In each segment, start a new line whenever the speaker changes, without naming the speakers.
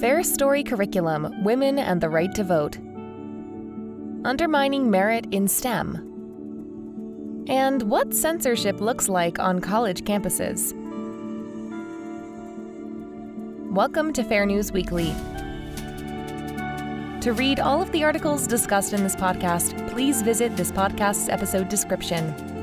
Fair Story Curriculum Women and the Right to Vote. Undermining Merit in STEM. And what censorship looks like on college campuses. Welcome to Fair News Weekly. To read all of the articles discussed in this podcast, please visit this podcast's episode description.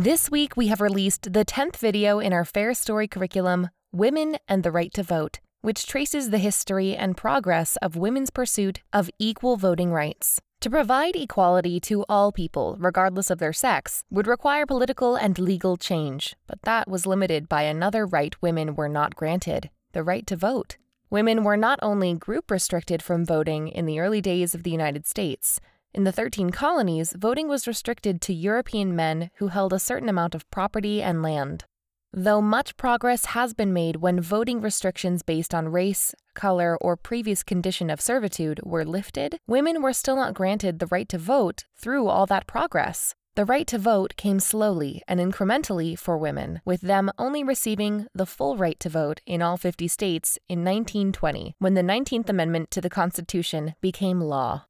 This week, we have released the 10th video in our Fair Story curriculum, Women and the Right to Vote, which traces the history and progress of women's pursuit of equal voting rights. To provide equality to all people, regardless of their sex, would require political and legal change, but that was limited by another right women were not granted the right to vote. Women were not only group restricted from voting in the early days of the United States, in the 13 colonies, voting was restricted to European men who held a certain amount of property and land. Though much progress has been made when voting restrictions based on race, color, or previous condition of servitude were lifted, women were still not granted the right to vote through all that progress. The right to vote came slowly and incrementally for women, with them only receiving the full right to vote in all 50 states in 1920, when the 19th Amendment to the Constitution became law.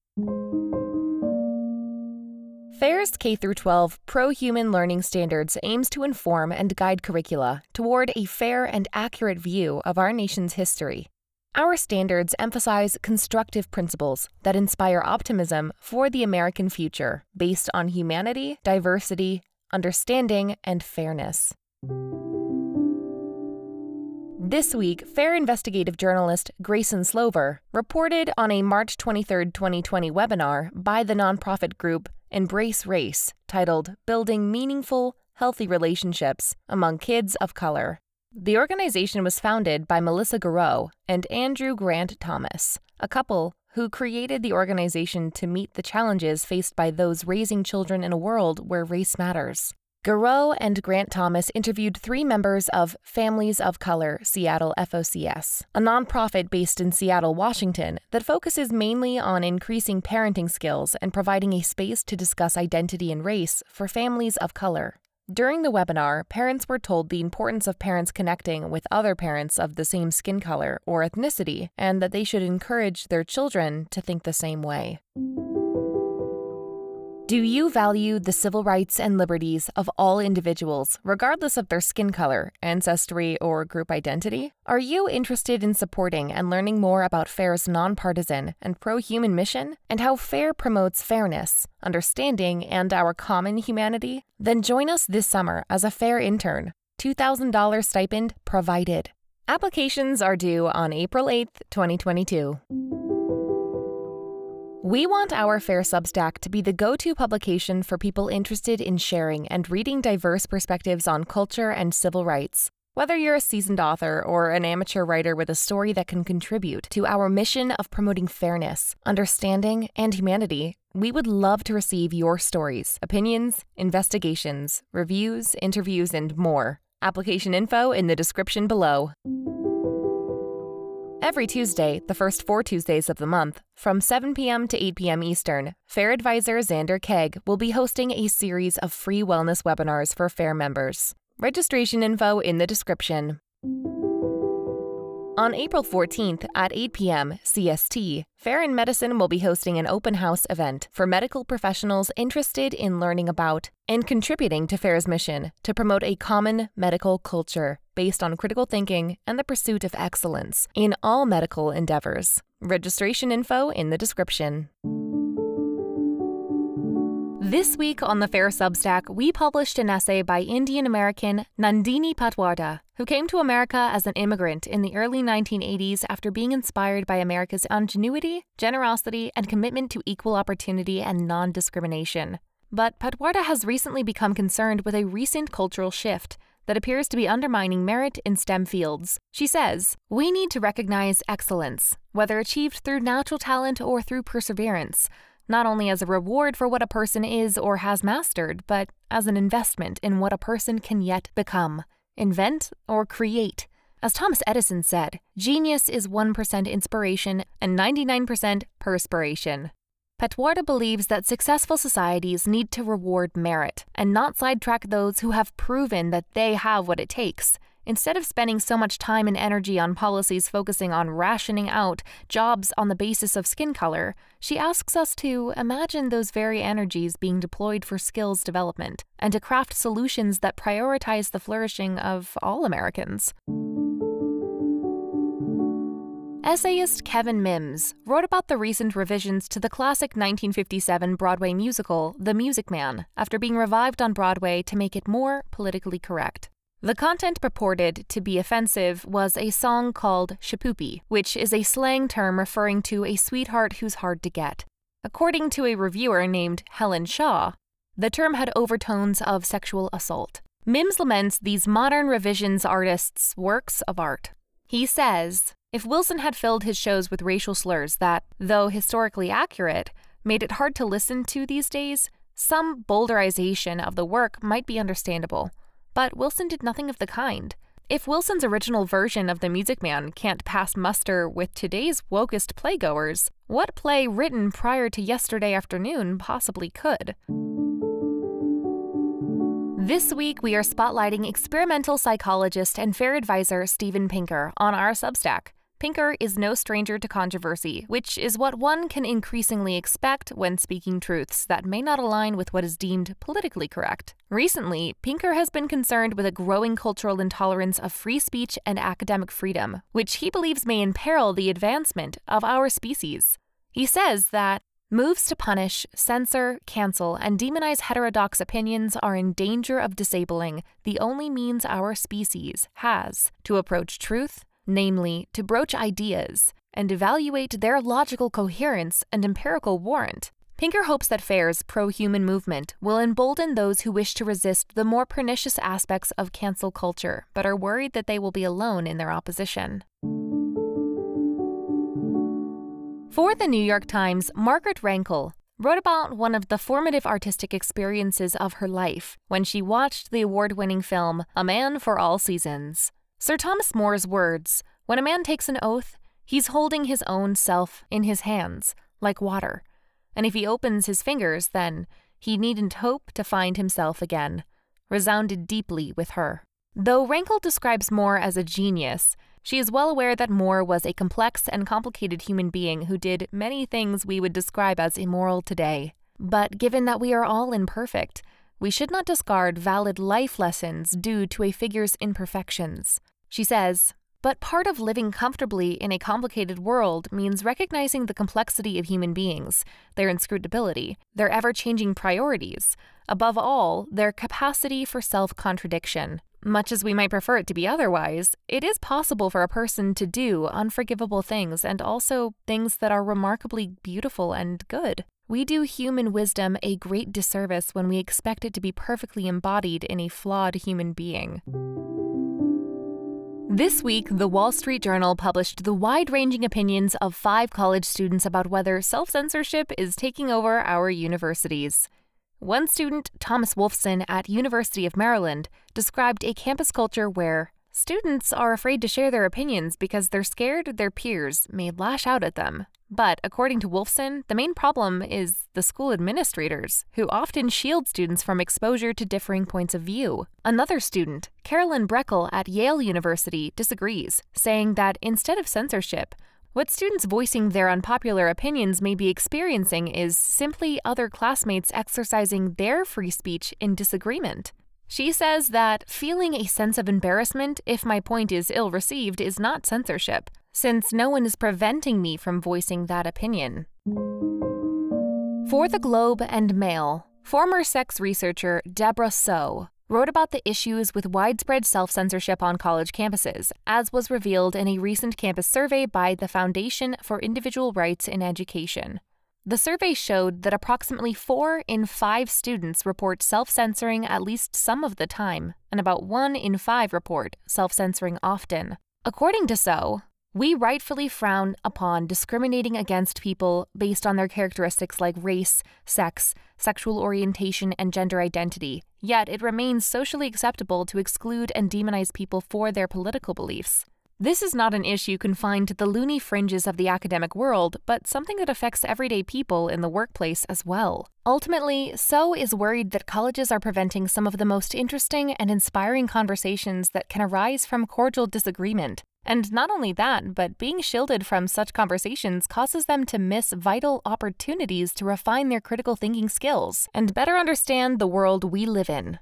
FAIR's K 12 Pro Human Learning Standards aims to inform and guide curricula toward a fair and accurate view of our nation's history. Our standards emphasize constructive principles that inspire optimism for the American future based on humanity, diversity, understanding, and fairness. This week, FAIR investigative journalist Grayson Slover reported on a March 23, 2020 webinar by the nonprofit group Embrace Race, titled Building Meaningful, Healthy Relationships Among Kids of Color. The organization was founded by Melissa Giraud and Andrew Grant Thomas, a couple who created the organization to meet the challenges faced by those raising children in a world where race matters. Giraud and Grant Thomas interviewed three members of Families of Color Seattle FOCS, a nonprofit based in Seattle, Washington, that focuses mainly on increasing parenting skills and providing a space to discuss identity and race for families of color. During the webinar, parents were told the importance of parents connecting with other parents of the same skin color or ethnicity, and that they should encourage their children to think the same way. Do you value the civil rights and liberties of all individuals, regardless of their skin color, ancestry, or group identity? Are you interested in supporting and learning more about FAIR's nonpartisan and pro human mission and how FAIR promotes fairness, understanding, and our common humanity? Then join us this summer as a FAIR intern. $2,000 stipend provided. Applications are due on April 8th, 2022. We want our Fair Substack to be the go to publication for people interested in sharing and reading diverse perspectives on culture and civil rights. Whether you're a seasoned author or an amateur writer with a story that can contribute to our mission of promoting fairness, understanding, and humanity, we would love to receive your stories, opinions, investigations, reviews, interviews, and more. Application info in the description below. Every Tuesday, the first four Tuesdays of the month, from 7 p.m. to 8 p.m. Eastern, FAIR advisor Zander Keig will be hosting a series of free wellness webinars for FAIR members. Registration info in the description. On April 14th at 8 p.m. CST, Fair in Medicine will be hosting an open house event for medical professionals interested in learning about and contributing to Fair's mission to promote a common medical culture based on critical thinking and the pursuit of excellence in all medical endeavors. Registration info in the description. This week on the Fair Substack, we published an essay by Indian American Nandini Patwardhan, who came to America as an immigrant in the early 1980s after being inspired by America's ingenuity, generosity, and commitment to equal opportunity and non discrimination. But Patwardhan has recently become concerned with a recent cultural shift that appears to be undermining merit in STEM fields. She says, We need to recognize excellence, whether achieved through natural talent or through perseverance not only as a reward for what a person is or has mastered, but as an investment in what a person can yet become, invent, or create. As Thomas Edison said, genius is 1% inspiration and 99% perspiration. Patwardhan believes that successful societies need to reward merit and not sidetrack those who have proven that they have what it takes. Instead of spending so much time and energy on policies focusing on rationing out jobs on the basis of skin color, she asks us to imagine those very energies being deployed for skills development and to craft solutions that prioritize the flourishing of all Americans. Essayist Kevin Mims wrote about the recent revisions to the classic 1957 Broadway musical, The Music Man, after being revived on Broadway to make it more politically correct. The content purported to be offensive was a song called Shipoopi, which is a slang term referring to a sweetheart who's hard to get. According to a reviewer named Helen Shaw, the term had overtones of sexual assault. Mims laments these modern revisions artists' works of art. He says, if Wilson had filled his shows with racial slurs that, though historically accurate, made it hard to listen to these days, some bowdlerization of the work might be understandable. But Wilson did nothing of the kind. If Wilson's original version of The Music Man can't pass muster with today's wokest playgoers, what play written prior to yesterday afternoon possibly could? This week, we are spotlighting experimental psychologist and fair advisor Steven Pinker on our Substack. Pinker is no stranger to controversy, which is what one can increasingly expect when speaking truths that may not align with what is deemed politically correct. Recently, Pinker has been concerned with a growing cultural intolerance of free speech and academic freedom, which he believes may imperil the advancement of our species. He says that Moves to punish, censor, cancel, and demonize heterodox opinions are in danger of disabling the only means our species has to approach truth namely, to broach ideas and evaluate their logical coherence and empirical warrant. Pinker hopes that FAIR's pro human movement will embolden those who wish to resist the more pernicious aspects of cancel culture, but are worried that they will be alone in their opposition. For the New York Times, Margaret Renkl wrote about one of the formative artistic experiences of her life when she watched the award winning film A Man for All Seasons. Sir Thomas More's words When a man takes an oath, he's holding his own self in his hands, like water. And if he opens his fingers, then he needn't hope to find himself again, resounded deeply with her. Though Renkl describes More as a genius, she is well aware that More was a complex and complicated human being who did many things we would describe as immoral today. But given that we are all imperfect, we should not discard valid life lessons due to a figure's imperfections. She says, but part of living comfortably in a complicated world means recognizing the complexity of human beings, their inscrutability, their ever changing priorities, above all, their capacity for self contradiction. Much as we might prefer it to be otherwise, it is possible for a person to do unforgivable things and also things that are remarkably beautiful and good. We do human wisdom a great disservice when we expect it to be perfectly embodied in a flawed human being. This week, the Wall Street Journal published the wide ranging opinions of five college students about whether self censorship is taking over our universities. One student, Thomas Wolfson at University of Maryland, described a campus culture where students are afraid to share their opinions because they're scared their peers may lash out at them. But according to Wolfson, the main problem is the school administrators, who often shield students from exposure to differing points of view. Another student, Carolyn Breckel at Yale University, disagrees, saying that instead of censorship, what students voicing their unpopular opinions may be experiencing is simply other classmates exercising their free speech in disagreement. She says that feeling a sense of embarrassment if my point is ill received is not censorship since no one is preventing me from voicing that opinion. For the Globe and Mail, former sex researcher Deborah Soh wrote about the issues with widespread self censorship on college campuses, as was revealed in a recent campus survey by the Foundation for Individual Rights in Education. The survey showed that approximately four in five students report self censoring at least some of the time, and about one in five report self censoring often. According to Soh, we rightfully frown upon discriminating against people based on their characteristics like race, sex, sexual orientation, and gender identity, yet it remains socially acceptable to exclude and demonize people for their political beliefs. This is not an issue confined to the loony fringes of the academic world, but something that affects everyday people in the workplace as well. Ultimately, Soh is worried that colleges are preventing some of the most interesting and inspiring conversations that can arise from cordial disagreement. And not only that, but being shielded from such conversations causes them to miss vital opportunities to refine their critical thinking skills and better understand the world we live in.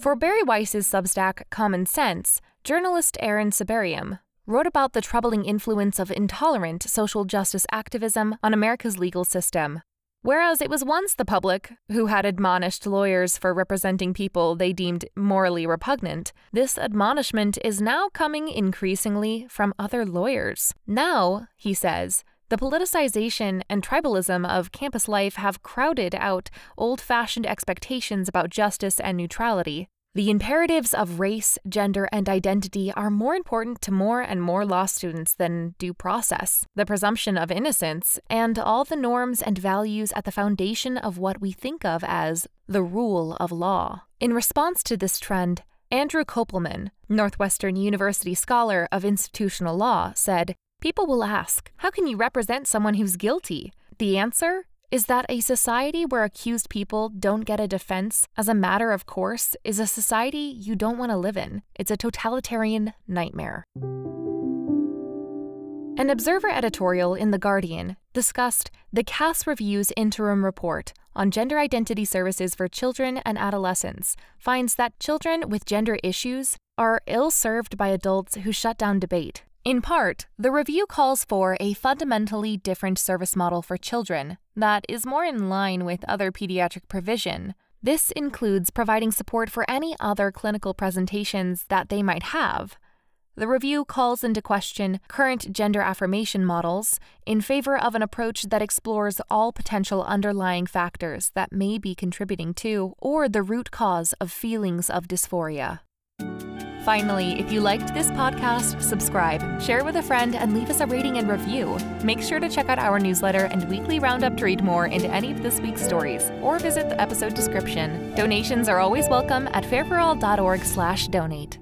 For Bari Weiss's Substack Common Sense, journalist Aaron Sibarium wrote about the troubling influence of intolerant social justice activism on America's legal system. Whereas it was once the public who had admonished lawyers for representing people they deemed morally repugnant, this admonishment is now coming increasingly from other lawyers. Now, he says, the politicization and tribalism of campus life have crowded out old fashioned expectations about justice and neutrality. The imperatives of race, gender, and identity are more important to more and more law students than due process, the presumption of innocence, and all the norms and values at the foundation of what we think of as the rule of law. In response to this trend, Andrew Koppelman, Northwestern University scholar of institutional law, said People will ask, How can you represent someone who's guilty? The answer is that a society where accused people don't get a defense as a matter of course is a society you don't want to live in. It's a totalitarian nightmare. An Observer editorial in The Guardian discussed the Cass Review's interim report on gender identity services for children and adolescents finds that children with gender issues are ill served by adults who shut down debate in part, the review calls for a fundamentally different service model for children that is more in line with other pediatric provision. This includes providing support for any other clinical presentations that they might have. The review calls into question current gender affirmation models in favor of an approach that explores all potential underlying factors that may be contributing to or the root cause of feelings of dysphoria. Finally, if you liked this podcast, subscribe, share with a friend, and leave us a rating and review. Make sure to check out our newsletter and weekly roundup to read more into any of this week's stories, or visit the episode description. Donations are always welcome at fairforall.org/donate.